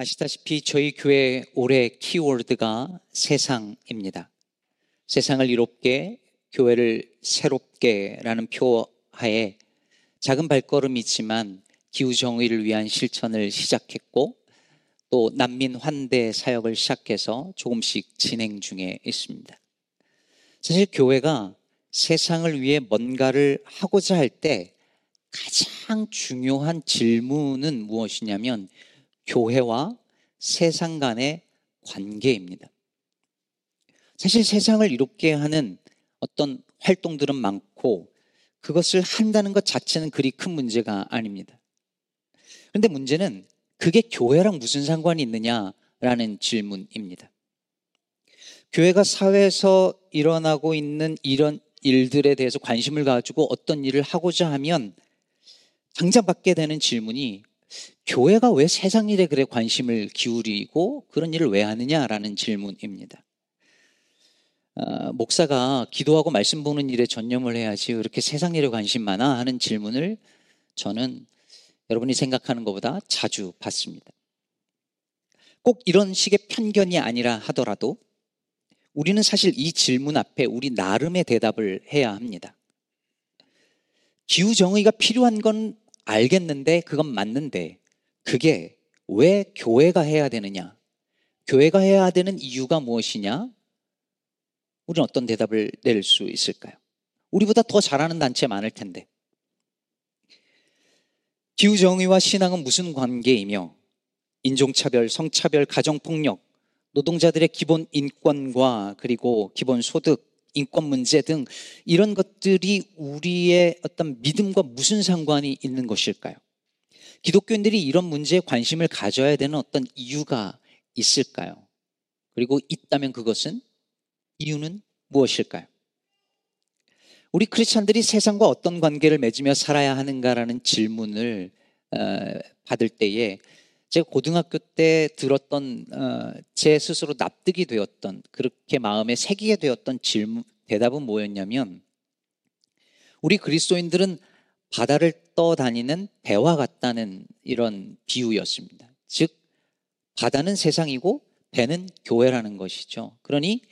아시다시피 저희 교회 올해 키워드가 세상입니다. 세상을 이롭게 교회를 새롭게라는 표하에 작은 발걸음이지만 기후 정의를 위한 실천을 시작했고 또 난민 환대 사역을 시작해서 조금씩 진행 중에 있습니다. 사실 교회가 세상을 위해 뭔가를 하고자 할 때 가장 중요한 질문은 무엇이냐면 교회와 세상 간의 관계입니다. 사실 세상을 이롭게 하는 어떤 활동들은 많고 그것을 한다는 것 자체는 그리 큰 문제가 아닙니다. 그런데 문제는 그게 교회랑 무슨 상관이 있느냐라는 질문입니다. 교회가 사회에서 일어나고 있는 이런 일들에 대해서 관심을 가지고 어떤 일을 하고자 하면 당장 받게 되는 질문이 교회가 왜 세상 일에 그래 관심을 기울이고 그런 일을 왜 하느냐라는 질문입니다. 어, 목사가 기도하고 말씀 보는 일에 전념을 해야지 그렇게 세상 일에 관심 많아 하는 질문을 저는 여러분이 생각하는 것보다 자주 받습니다. 꼭 이런 식의 편견이 아니라 하더라도 우리는 사실 이 질문 앞에 우리 나름의 대답을 해야 합니다. 기후 정의가 필요한 건 알겠는데 그건 맞는데 그게 왜 교회가 해야 되느냐? 교회가 해야 되는 이유가 무엇이냐? 우리는 어떤 대답을 낼 수 있을까요? 우리보다 더 잘하는 단체 많을 텐데. 기후 정의와 신앙은 무슨 관계이며 인종차별, 성차별, 가정폭력, 노동자들의 기본 인권과 그리고 기본 소득, 인권 문제 등 이런 것들이 우리의 어떤 믿음과 무슨 상관이 있는 것일까요? 기독교인들이 이런 문제에 관심을 가져야 되는 어떤 이유가 있을까요? 그리고 있다면 그것은 이유는 무엇일까요? 우리 크리스찬들이 세상과 어떤 관계를 맺으며 살아야 하는가라는 질문을 어, 받을 때에 제가 고등학교 때 들었던 어, 제 스스로 납득이 되었던 그렇게 마음에 새기게 되었던 질문 대답은 뭐였냐면 우리 그리스도인들은 바다를 떠다니는 배와 같다는 이런 비유였습니다. 즉 바다는 세상이고 배는 교회라는 것이죠. 그러니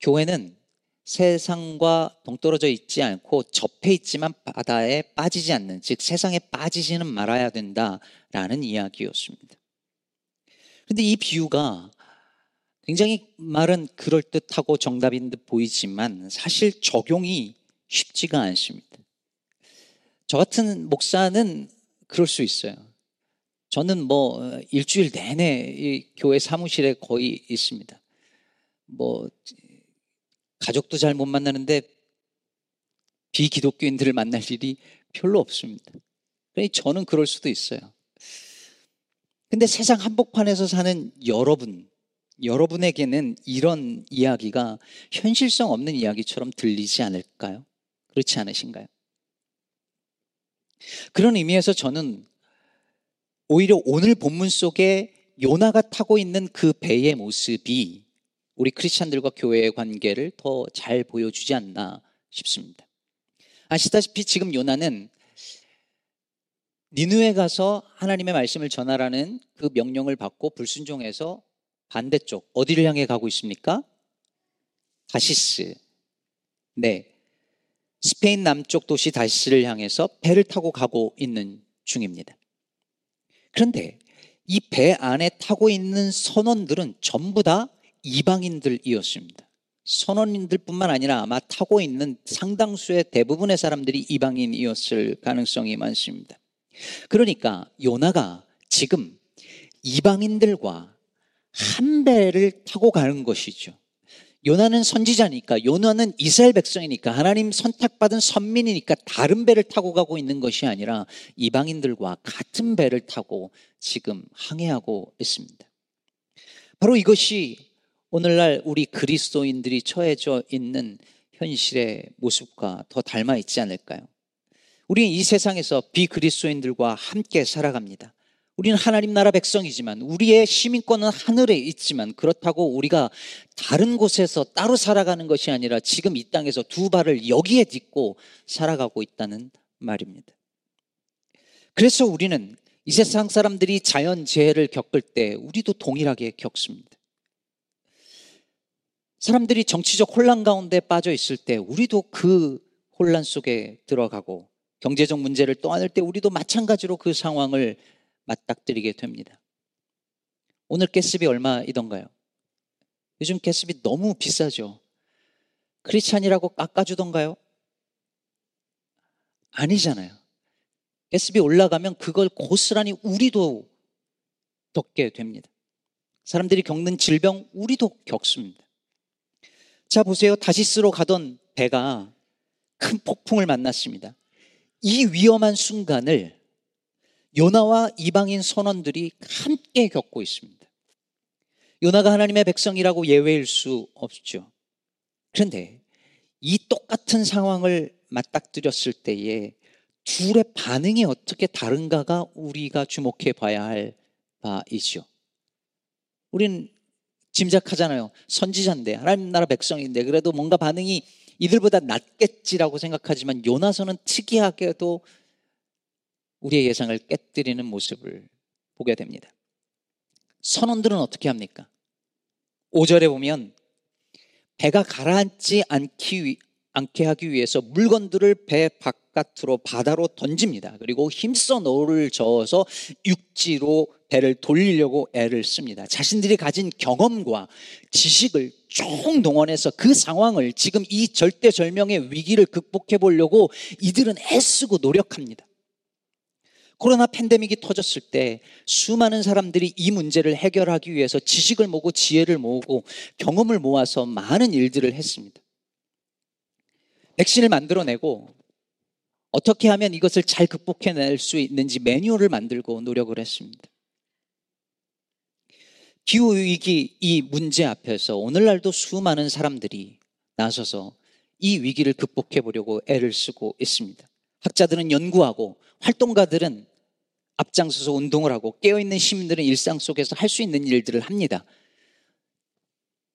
교회는 세상과 동떨어져 있지 않고 접해 있지만 바다에 빠지지 않는, 즉 세상에 빠지지는 말아야 된다라는 이야기였습니다. 그런데 이 비유가 굉장히 말은 그럴듯하고 정답인 듯 보이지만 사실 적용이 쉽지가 않습니다. 저 같은 목사는 그럴 수 있어요. 저는 뭐 일주일 내내 이 교회 사무실에 거의 있습니다. 뭐 가족도 잘 못 만나는데 비기독교인들을 만날 일이 별로 없습니다. 저는 그럴 수도 있어요. 근데 세상 한복판에서 사는 여러분, 여러분에게는 이런 이야기가 현실성 없는 이야기처럼 들리지 않을까요? 그렇지 않으신가요? 그런 의미에서 저는 오히려 오늘 본문 속에 요나가 타고 있는 그 배의 모습이 우리 크리스찬들과 교회의 관계를 더 잘 보여주지 않나 싶습니다. 아시다시피 지금 요나는 니누에 가서 하나님의 말씀을 전하라는 그 명령을 받고 불순종해서 반대쪽 어디를 향해 가고 있습니까? 다시스. 네. 스페인 남쪽 도시 다시스를 향해서 배를 타고 가고 있는 중입니다. 그런데 이 배 안에 타고 있는 선원들은 전부 다 이방인들이었습니다. 선원인들뿐만 아니라 아마 타고 있는 상당수의 대부분의 사람들이 이방인이었을 가능성이 많습니다. 그러니까 요나가 지금 이방인들과 한 배를 타고 가는 것이죠. 요나는 선지자니까, 요나는 이스라엘 백성이니까, 하나님 선택받은 선민이니까 다른 배를 타고 가고 있는 것이 아니라 이방인들과 같은 배를 타고 지금 항해하고 있습니다. 바로 이것이 오늘날 우리 그리스도인들이 처해져 있는 현실의 모습과 더 닮아 있지 않을까요? 우리는 이 세상에서 비그리스도인들과 함께 살아갑니다. 우리는 하나님 나라 백성이지만 우리의 시민권은 하늘에 있지만 그렇다고 우리가 다른 곳에서 따로 살아가는 것이 아니라 지금 이 땅에서 두 발을 여기에 딛고 살아가고 있다는 말입니다. 그래서 우리는 이 세상 사람들이 자연 재해를 겪을 때 우리도 동일하게 겪습니다. 사람들이 정치적 혼란 가운데 빠져 있을 때 우리도 그 혼란 속에 들어가고 경제적 문제를 떠안을 때 우리도 마찬가지로 그 상황을 맞닥뜨리게 됩니다. 오늘 가스비 얼마이던가요? 요즘 가스비 너무 비싸죠. 크리스찬이라고 깎아주던가요? 아니잖아요. 가스비 올라가면 그걸 고스란히 우리도 겪게 됩니다. 사람들이 겪는 질병 우리도 겪습니다. 자 보세요. 다시스로 가던 배가 큰 폭풍을 만났습니다. 이 위험한 순간을 요나와 이방인 선원들이 함께 겪고 있습니다. 요나가 하나님의 백성이라고 예외일 수 없죠. 그런데 이 똑같은 상황을 맞닥뜨렸을 때에 둘의 반응이 어떻게 다른가가 우리가 주목해 봐야 할 바이죠. 우리는 짐작하잖아요. 선지자인데, 하나님 나라 백성인데, 그래도 뭔가 반응이 이들보다 낫겠지라고 생각하지만 요나서는 특이하게도 우리의 예상을 깨뜨리는 모습을 보게 됩니다. 선원들은 어떻게 합니까? 5절에 보면 배가 가라앉지 않기, 않게 하기 위해서 물건들을 배 바깥으로 바다로 던집니다. 그리고 힘써 노를 저어서 육지로 배를 돌리려고 애를 씁니다. 자신들이 가진 경험과 지식을 총동원해서 그 상황을 지금 이 절대절명의 위기를 극복해 보려고 이들은 애쓰고 노력합니다. 코로나 팬데믹이 터졌을 때 수많은 사람들이 이 문제를 해결하기 위해서 지식을 모으고 지혜를 모으고 경험을 모아서 많은 일들을 했습니다. 백신을 만들어내고 어떻게 하면 이것을 잘 극복해낼 수 있는지 매뉴얼을 만들고 노력을 했습니다. 기후위기 이 문제 앞에서 오늘날도 수많은 사람들이 나서서 이 위기를 극복해 보려고 애를 쓰고 있습니다. 학자들은 연구하고 활동가들은 앞장서서 운동을 하고 깨어있는 시민들은 일상 속에서 할 수 있는 일들을 합니다.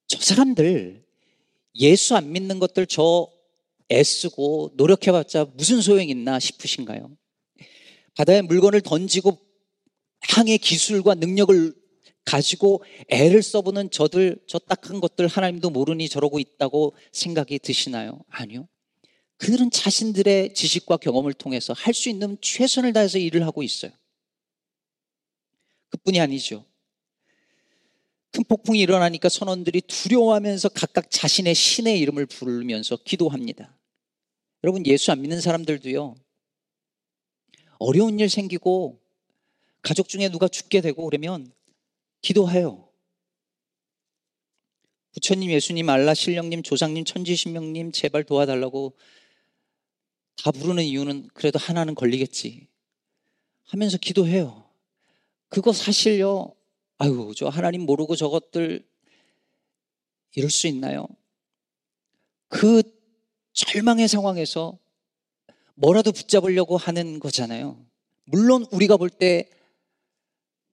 저 사람들 예수 안 믿는 것들 저 애쓰고 노력해봤자 무슨 소용이 있나 싶으신가요? 바다에 물건을 던지고 항해 기술과 능력을 가지고 애를 써보는 저들, 저 딱한 것들 하나님도 모르니 저러고 있다고 생각이 드시나요? 아니요. 그들은 자신들의 지식과 경험을 통해서 할 수 있는 최선을 다해서 일을 하고 있어요. 그뿐이 아니죠. 큰 폭풍이 일어나니까 선원들이 두려워하면서 각각 자신의 신의 이름을 부르면서 기도합니다. 여러분, 예수 안 믿는 사람들도요, 어려운 일 생기고, 가족 중에 누가 죽게 되고 그러면 기도해요. 부처님, 예수님, 알라, 신령님, 조상님, 천지신명님, 제발 도와달라고 다 부르는 이유는 그래도 하나는 걸리겠지. 하면서 기도해요. 그거 사실요, 아유, 저 하나님 모르고 저것들 이럴 수 있나요? 그 절망의 상황에서 뭐라도 붙잡으려고 하는 거잖아요. 물론 우리가 볼 때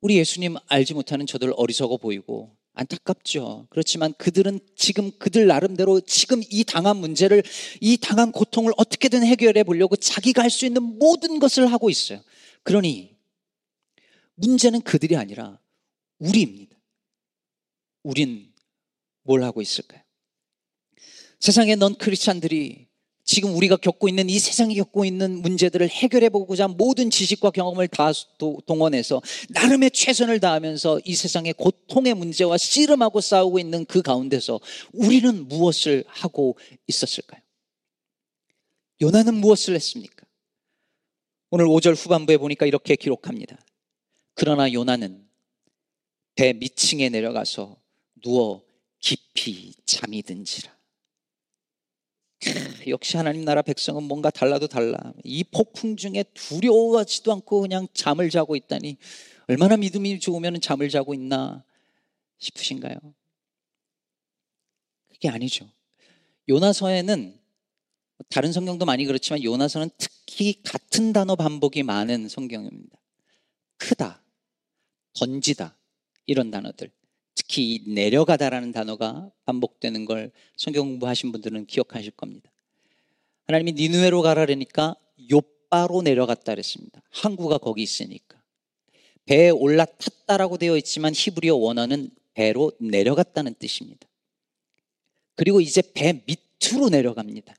우리 예수님 알지 못하는 저들 어리석어 보이고 안타깝죠. 그렇지만 그들은 지금 그들 나름대로 지금 이 당한 문제를, 이 당한 고통을 어떻게든 해결해 보려고 자기가 할 수 있는 모든 것을 하고 있어요. 그러니 문제는 그들이 아니라 우리입니다. 우린 뭘 하고 있을까요? 세상에 넌 크리스찬들이 지금 우리가 겪고 있는 이 세상이 겪고 있는 문제들을 해결해 보고자 모든 지식과 경험을 다 동원해서 나름의 최선을 다하면서 이 세상의 고통의 문제와 씨름하고 싸우고 있는 그 가운데서 우리는 무엇을 하고 있었을까요? 요나는 무엇을 했습니까? 오늘 5절 후반부에 보니까 이렇게 기록합니다. 그러나 요나는 배 밑층에 내려가서 누워 깊이 잠이 든지라. 역시 하나님 나라 백성은 뭔가 달라도 달라. 이 폭풍 중에 두려워하지도 않고 그냥 잠을 자고 있다니 얼마나 믿음이 좋으면 잠을 자고 있나 싶으신가요? 그게 아니죠. 요나서에는 다른 성경도 많이 그렇지만 요나서는 특히 같은 단어 반복이 많은 성경입니다. 크다, 던지다 이런 단어들 특히 내려가다라는 단어가 반복되는 걸 성경 공부하신 분들은 기억하실 겁니다. 하나님이 니누에로 가라 그러니까 요바로 내려갔다 그랬습니다. 항구가 거기 있으니까. 배에 올라탔다라고 되어 있지만 히브리어 원어는 배로 내려갔다는 뜻입니다. 그리고 이제 배 밑으로 내려갑니다.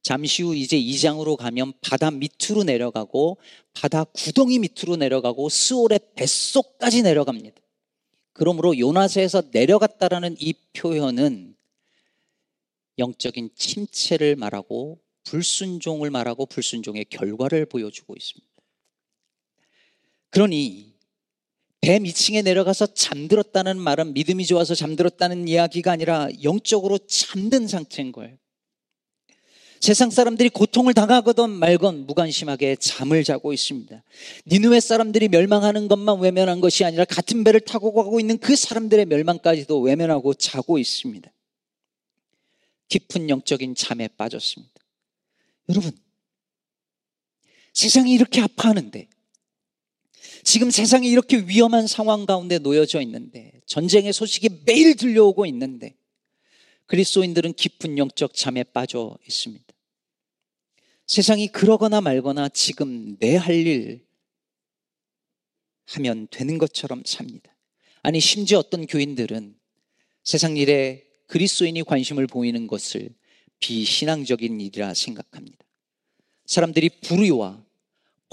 잠시 후 이제 2장으로 가면 바다 밑으로 내려가고 바다 구덩이 밑으로 내려가고 스올의 뱃속까지 내려갑니다. 그러므로 요나서에서 내려갔다라는 이 표현은 영적인 침체를 말하고 불순종을 말하고 불순종의 결과를 보여주고 있습니다. 그러니 배 미층에 내려가서 잠들었다는 말은 믿음이 좋아서 잠들었다는 이야기가 아니라 영적으로 잠든 상태인 거예요. 세상 사람들이 고통을 당하거든 말건 무관심하게 잠을 자고 있습니다. 니누의 사람들이 멸망하는 것만 외면한 것이 아니라 같은 배를 타고 가고 있는 그 사람들의 멸망까지도 외면하고 자고 있습니다. 깊은 영적인 잠에 빠졌습니다. 여러분, 세상이 이렇게 아파하는데, 지금 세상이 이렇게 위험한 상황 가운데 놓여져 있는데, 전쟁의 소식이 매일 들려오고 있는데, 그리스도인들은 깊은 영적 잠에 빠져 있습니다. 세상이 그러거나 말거나 지금 내 할 일 하면 되는 것처럼 삽니다. 아니, 심지어 어떤 교인들은 세상 일에 그리스도인이 관심을 보이는 것을 비신앙적인 일이라 생각합니다. 사람들이 불의와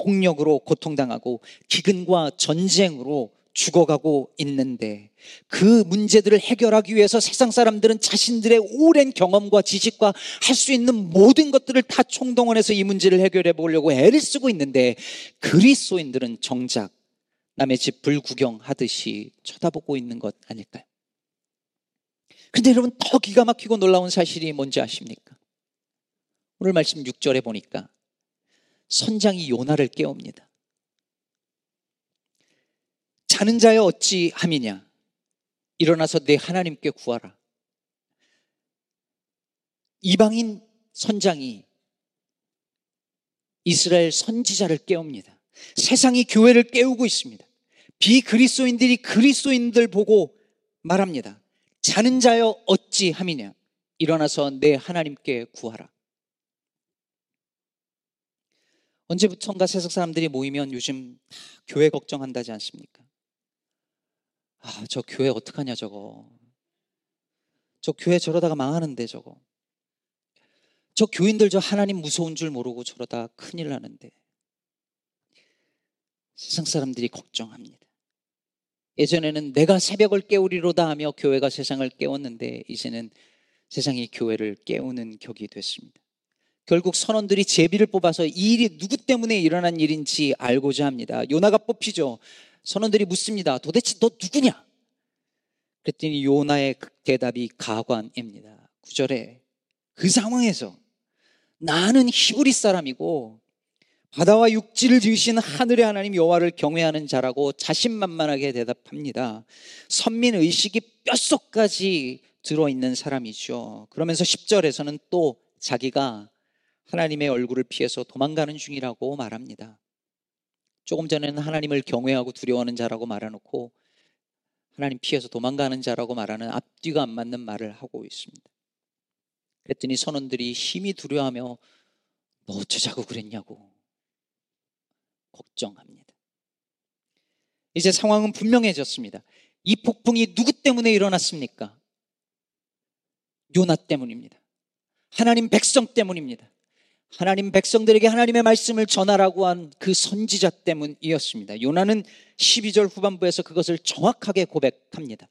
폭력으로 고통당하고 기근과 전쟁으로 죽어가고 있는데 그 문제들을 해결하기 위해서 세상 사람들은 자신들의 오랜 경험과 지식과 할 수 있는 모든 것들을 다 총동원해서 이 문제를 해결해 보려고 애를 쓰고 있는데 그리스도인들은 정작 남의 집 불구경하듯이 쳐다보고 있는 것 아닐까요? 근데 여러분 더 기가 막히고 놀라운 사실이 뭔지 아십니까? 오늘 말씀 6절에 보니까 선장이 요나를 깨웁니다. 자는 자여 어찌 함이냐? 일어나서 내 하나님께 구하라. 이방인 선장이 이스라엘 선지자를 깨웁니다. 세상이 교회를 깨우고 있습니다. 비그리스도인들이 그리스도인들 보고 말합니다. 자는 자여 어찌 함이냐? 일어나서 내 하나님께 구하라. 언제부턴가 세상 사람들이 모이면 요즘 교회 걱정한다지 않습니까? 아, 저 교회 어떡하냐, 저거. 저 교회 저러다가 망하는데, 저거. 저 교인들 저 하나님 무서운 줄 모르고 저러다 큰일 나는데. 세상 사람들이 걱정합니다. 예전에는 내가 새벽을 깨우리로다 하며 교회가 세상을 깨웠는데, 이제는 세상이 교회를 깨우는 격이 됐습니다. 결국 선원들이 제비를 뽑아서 이 일이 누구 때문에 일어난 일인지 알고자 합니다. 요나가 뽑히죠. 선원들이 묻습니다. 도대체 너 누구냐? 그랬더니 요나의 대답이 가관입니다. 구절에 그 상황에서 나는 히브리 사람이고 바다와 육지를 지으신 하늘의 하나님 여호와를 경외하는 자라고 자신만만하게 대답합니다. 선민 의식이 뼛속까지 들어있는 사람이죠. 그러면서 10절에서는 또 자기가 하나님의 얼굴을 피해서 도망가는 중이라고 말합니다. 조금 전에는 하나님을 경외하고 두려워하는 자라고 말해놓고 하나님 피해서 도망가는 자라고 말하는 앞뒤가 안 맞는 말을 하고 있습니다. 그랬더니 선원들이 힘이 두려워하며 너 어쩌자고 그랬냐고 걱정합니다. 이제 상황은 분명해졌습니다. 이 폭풍이 누구 때문에 일어났습니까? 요나 때문입니다. 하나님 백성 때문입니다. 하나님 백성들에게 하나님의 말씀을 전하라고 한 그 선지자 때문이었습니다. 요나는 12절 후반부에서 그것을 정확하게 고백합니다.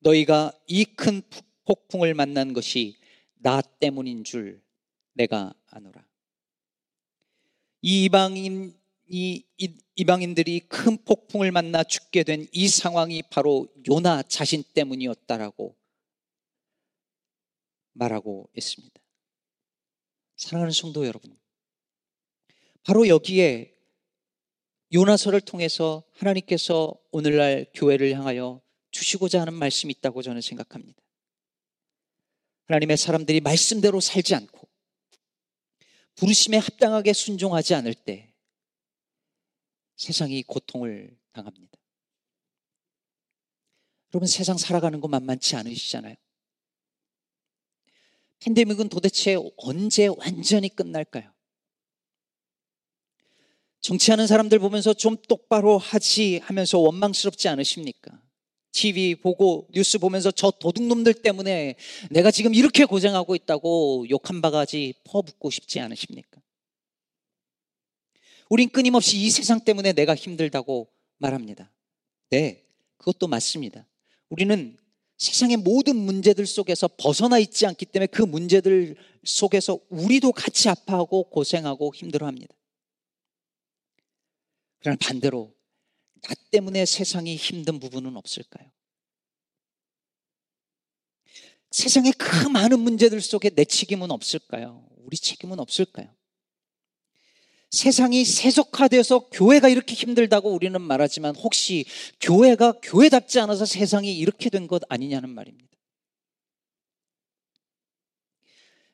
너희가 이 큰 폭풍을 만난 것이 나 때문인 줄 내가 아노라. 이 이방인 이 이방인들이 큰 폭풍을 만나 죽게 된 이 상황이 바로 요나 자신 때문이었다라고 말하고 있습니다. 사랑하는 성도 여러분. 바로 여기에 요나서를 통해서 하나님께서 오늘날 교회를 향하여 주시고자 하는 말씀이 있다고 저는 생각합니다. 하나님의 사람들이 말씀대로 살지 않고 부르심에 합당하게 순종하지 않을 때 세상이 고통을 당합니다. 여러분 세상 살아가는 거 만만치 않으시잖아요. 팬데믹은 도대체 언제 완전히 끝날까요? 정치하는 사람들 보면서 좀 똑바로 하지 하면서 원망스럽지 않으십니까? TV 보고 뉴스 보면서 저 도둑놈들 때문에 내가 지금 이렇게 고생하고 있다고 욕 한 바가지 퍼붓고 싶지 않으십니까? 우린 끊임없이 이 세상 때문에 내가 힘들다고 말합니다. 네, 그것도 맞습니다. 우리는 세상의 모든 문제들 속에서 벗어나 있지 않기 때문에 그 문제들 속에서 우리도 같이 아파하고 고생하고 힘들어합니다. 그러나 반대로 나 때문에 세상이 힘든 부분은 없을까요? 세상의 그 많은 문제들 속에 내 책임은 없을까요? 우리 책임은 없을까요? 세상이 세속화돼서 교회가 이렇게 힘들다고 우리는 말하지만 혹시 교회가 교회답지 않아서 세상이 이렇게 된 것 아니냐는 말입니다.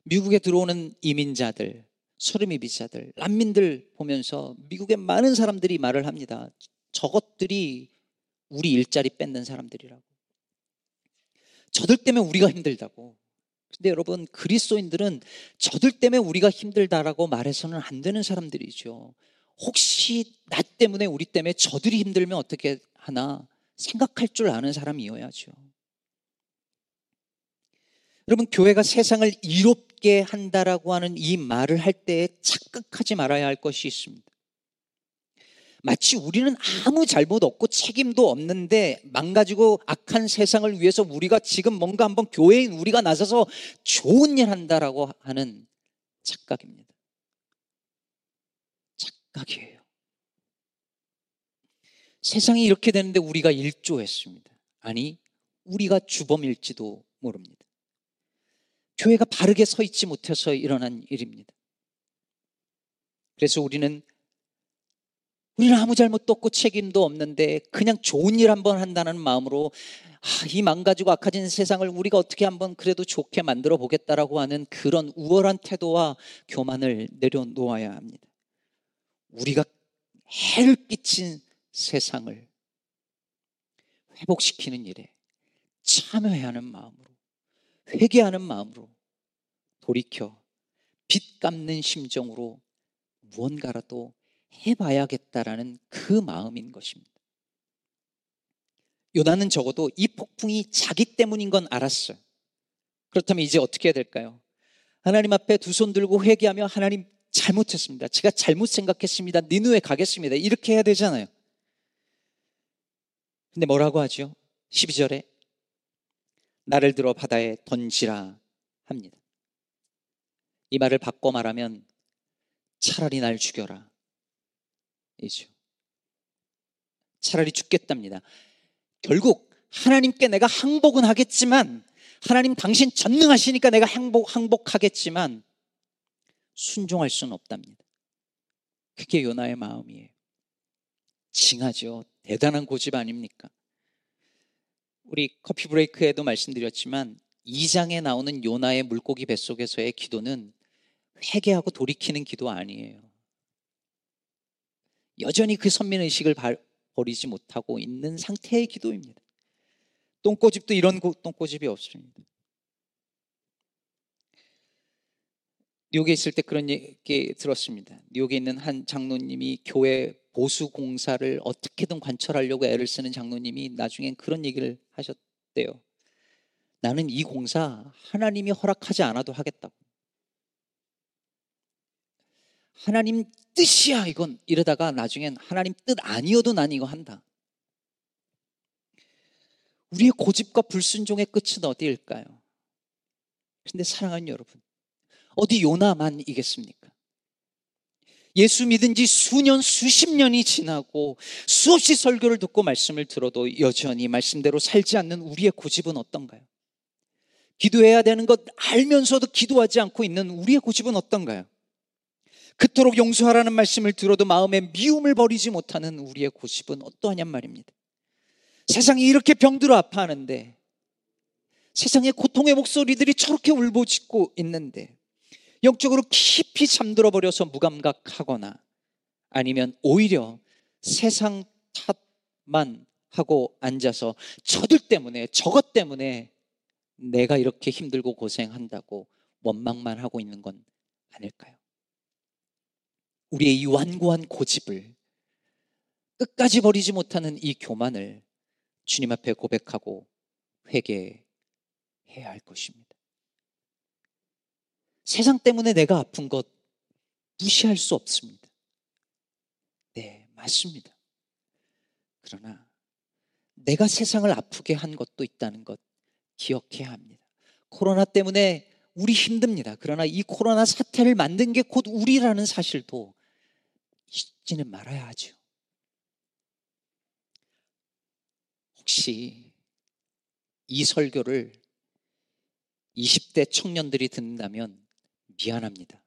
미국에 들어오는 이민자들, 소름이비자들, 난민들 보면서 미국의 많은 사람들이 말을 합니다. 저것들이 우리 일자리 뺏는 사람들이라고. 저들 때문에 우리가 힘들다고. 근데 여러분, 그리스도인들은 저들 때문에 우리가 힘들다라고 말해서는 안 되는 사람들이죠. 혹시 나 때문에 우리 때문에 저들이 힘들면 어떻게 하나 생각할 줄 아는 사람이어야죠. 여러분, 교회가 세상을 이롭게 한다라고 하는 이 말을 할때 착각하지 말아야 할 것이 있습니다. 마치 우리는 아무 잘못 없고 책임도 없는데 망가지고 악한 세상을 위해서 우리가 지금 뭔가 한번 교회인 우리가 나서서 좋은 일 한다라고 하는 착각입니다. 착각이에요. 세상이 이렇게 되는데 우리가 일조했습니다. 아니, 우리가 주범일지도 모릅니다. 교회가 바르게 서 있지 못해서 일어난 일입니다. 그래서 우리는 우리는 아무 잘못도 없고 책임도 없는데 그냥 좋은 일 한번 한다는 마음으로 아, 이 망가지고 악해진 세상을 우리가 어떻게 한번 그래도 좋게 만들어 보겠다라고 하는 그런 우월한 태도와 교만을 내려놓아야 합니다. 우리가 해를 끼친 세상을 회복시키는 일에 참여하는 마음으로 회개하는 마음으로 돌이켜 빚 갚는 심정으로 무언가라도 해봐야겠다라는 그 마음인 것입니다. 요나는 적어도 이 폭풍이 자기 때문인 건 알았어요. 그렇다면 이제 어떻게 해야 될까요? 하나님 앞에 두 손 들고 회개하며 하나님 잘못했습니다. 제가 잘못 생각했습니다. 니누에 가겠습니다. 이렇게 해야 되잖아요. 근데 뭐라고 하죠? 12절에 나를 들어 바다에 던지라 합니다. 이 말을 바꿔 말하면 차라리 날 죽여라. 이죠. 차라리 죽겠답니다. 결국 하나님께 내가 항복은 하겠지만 하나님 당신 전능하시니까 내가 항복, 항복하겠지만 순종할 수는 없답니다. 그게 요나의 마음이에요. 징하죠. 대단한 고집 아닙니까? 우리 커피 브레이크에도 말씀드렸지만 2장에 나오는 요나의 물고기 뱃속에서의 기도는 회개하고 돌이키는 기도 아니에요. 여전히 그 선민 의식을 버리지 못하고 있는 상태의 기도입니다. 똥꼬집도 이런 똥꼬집이 없습니다. 뉴욕에 있을 때 그런 얘기 들었습니다. 뉴욕에 있는 한 장로님이 교회 보수 공사를 어떻게든 관철하려고 애를 쓰는 장로님이 나중엔 그런 얘기를 하셨대요. 나는 이 공사 하나님이 허락하지 않아도 하겠다고. 하나님 뜻이야 이건 이러다가 나중엔 하나님 뜻 아니어도 난 이거 한다. 우리의 고집과 불순종의 끝은 어디일까요? 근데 사랑하는 여러분, 어디 요나만 이겠습니까? 예수 믿은 지 수년, 수십 년이 지나고 수없이 설교를 듣고 말씀을 들어도 여전히 말씀대로 살지 않는 우리의 고집은 어떤가요? 기도해야 되는 것 알면서도 기도하지 않고 있는 우리의 고집은 어떤가요? 그토록 용서하라는 말씀을 들어도 마음에 미움을 버리지 못하는 우리의 고집은 어떠하냔 말입니다. 세상이 이렇게 병들어 아파하는데 세상의 고통의 목소리들이 저렇게 울부짖고 있는데 영적으로 깊이 잠들어 버려서 무감각하거나 아니면 오히려 세상 탓만 하고 앉아서 저들 때문에 저것 때문에 내가 이렇게 힘들고 고생한다고 원망만 하고 있는 건 아닐까요? 우리의 이 완고한 고집을 끝까지 버리지 못하는 이 교만을 주님 앞에 고백하고 회개해야 할 것입니다. 세상 때문에 내가 아픈 것 무시할 수 없습니다. 네, 맞습니다. 그러나 내가 세상을 아프게 한 것도 있다는 것 기억해야 합니다. 코로나 때문에 우리 힘듭니다. 그러나 이 코로나 사태를 만든 게 곧 우리라는 사실도 잊지는 말아야 하죠. 혹시 이 설교를 20대 청년들이 듣는다면 미안합니다.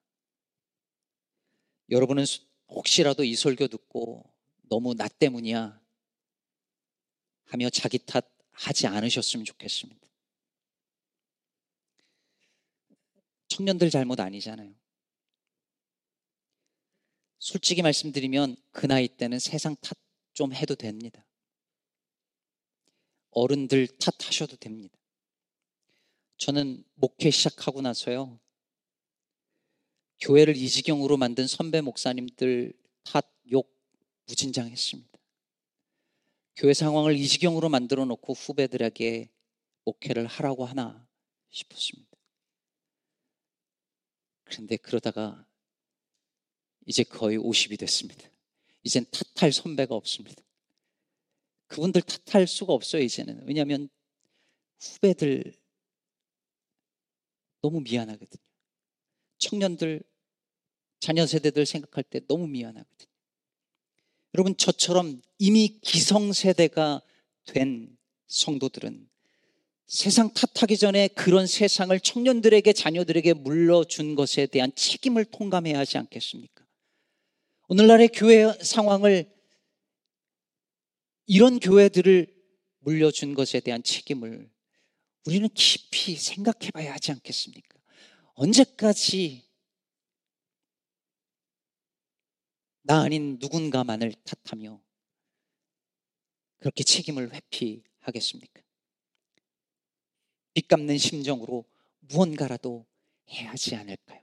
여러분은 혹시라도 이 설교 듣고 너무 나 때문이야 하며 자기 탓 하지 않으셨으면 좋겠습니다. 청년들 잘못 아니잖아요. 솔직히 말씀드리면 그 나이 때는 세상 탓 좀 해도 됩니다. 어른들 탓하셔도 됩니다. 저는 목회 시작하고 나서요. 교회를 이 지경으로 만든 선배 목사님들 탓, 욕 무진장했습니다. 교회 상황을 이 지경으로 만들어 놓고 후배들에게 목회를 하라고 하나 싶었습니다. 그런데 그러다가 이제 거의 50이 됐습니다. 이젠 탓할 선배가 없습니다. 그분들 탓할 수가 없어요, 이제는. 왜냐하면 후배들 너무 미안하거든요. 청년들, 자녀 세대들 생각할 때 너무 미안하거든요. 여러분, 저처럼 이미 기성세대가 된 성도들은 세상 탓하기 전에 그런 세상을 청년들에게 자녀들에게 물려준 것에 대한 책임을 통감해야 하지 않겠습니까? 오늘날의 교회 상황을 이런 교회들을 물려준 것에 대한 책임을 우리는 깊이 생각해 봐야 하지 않겠습니까? 언제까지 나 아닌 누군가만을 탓하며 그렇게 책임을 회피하겠습니까? 빚 갚는 심정으로 무언가라도 해야 하지 않을까요?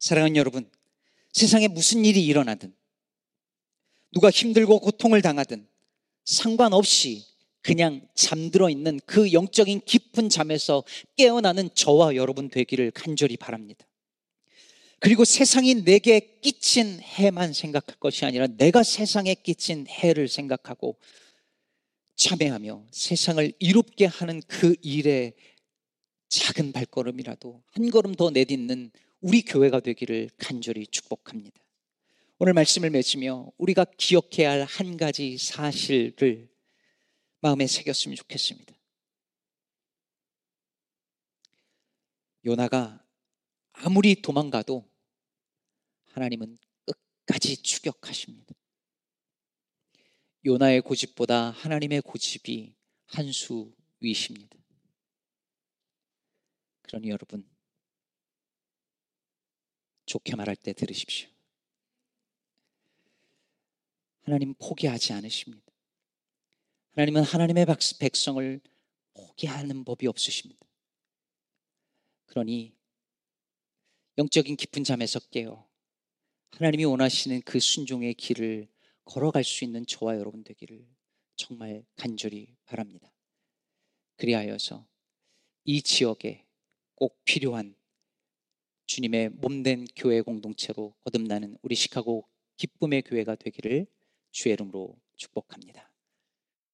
사랑하는 여러분, 세상에 무슨 일이 일어나든 누가 힘들고 고통을 당하든 상관없이 그냥 잠들어 있는 그 영적인 깊은 잠에서 깨어나는 저와 여러분 되기를 간절히 바랍니다. 그리고 세상이 내게 끼친 해만 생각할 것이 아니라 내가 세상에 끼친 해를 생각하고 참회하며 세상을 이롭게 하는 그 일에 작은 발걸음이라도 한 걸음 더 내딛는 우리 교회가 되기를 간절히 축복합니다. 오늘 말씀을 맺으며 우리가 기억해야 할 한 가지 사실을 마음에 새겼으면 좋겠습니다. 요나가 아무리 도망가도 하나님은 끝까지 추격하십니다. 요나의 고집보다 하나님의 고집이 한 수 위십니다. 그러니 여러분, 좋게 말할 때 들으십시오. 하나님 포기하지 않으십니다. 하나님은 하나님의 백성을 포기하는 법이 없으십니다. 그러니 영적인 깊은 잠에서 깨어 하나님이 원하시는 그 순종의 길을 걸어갈 수 있는 저와 여러분 되기를 정말 간절히 바랍니다. 그리하여서 이 지역에 꼭 필요한 주님의 몸된 교회 공동체로 거듭나는 우리 시카고 기쁨의 교회가 되기를 주의 이름으로 축복합니다.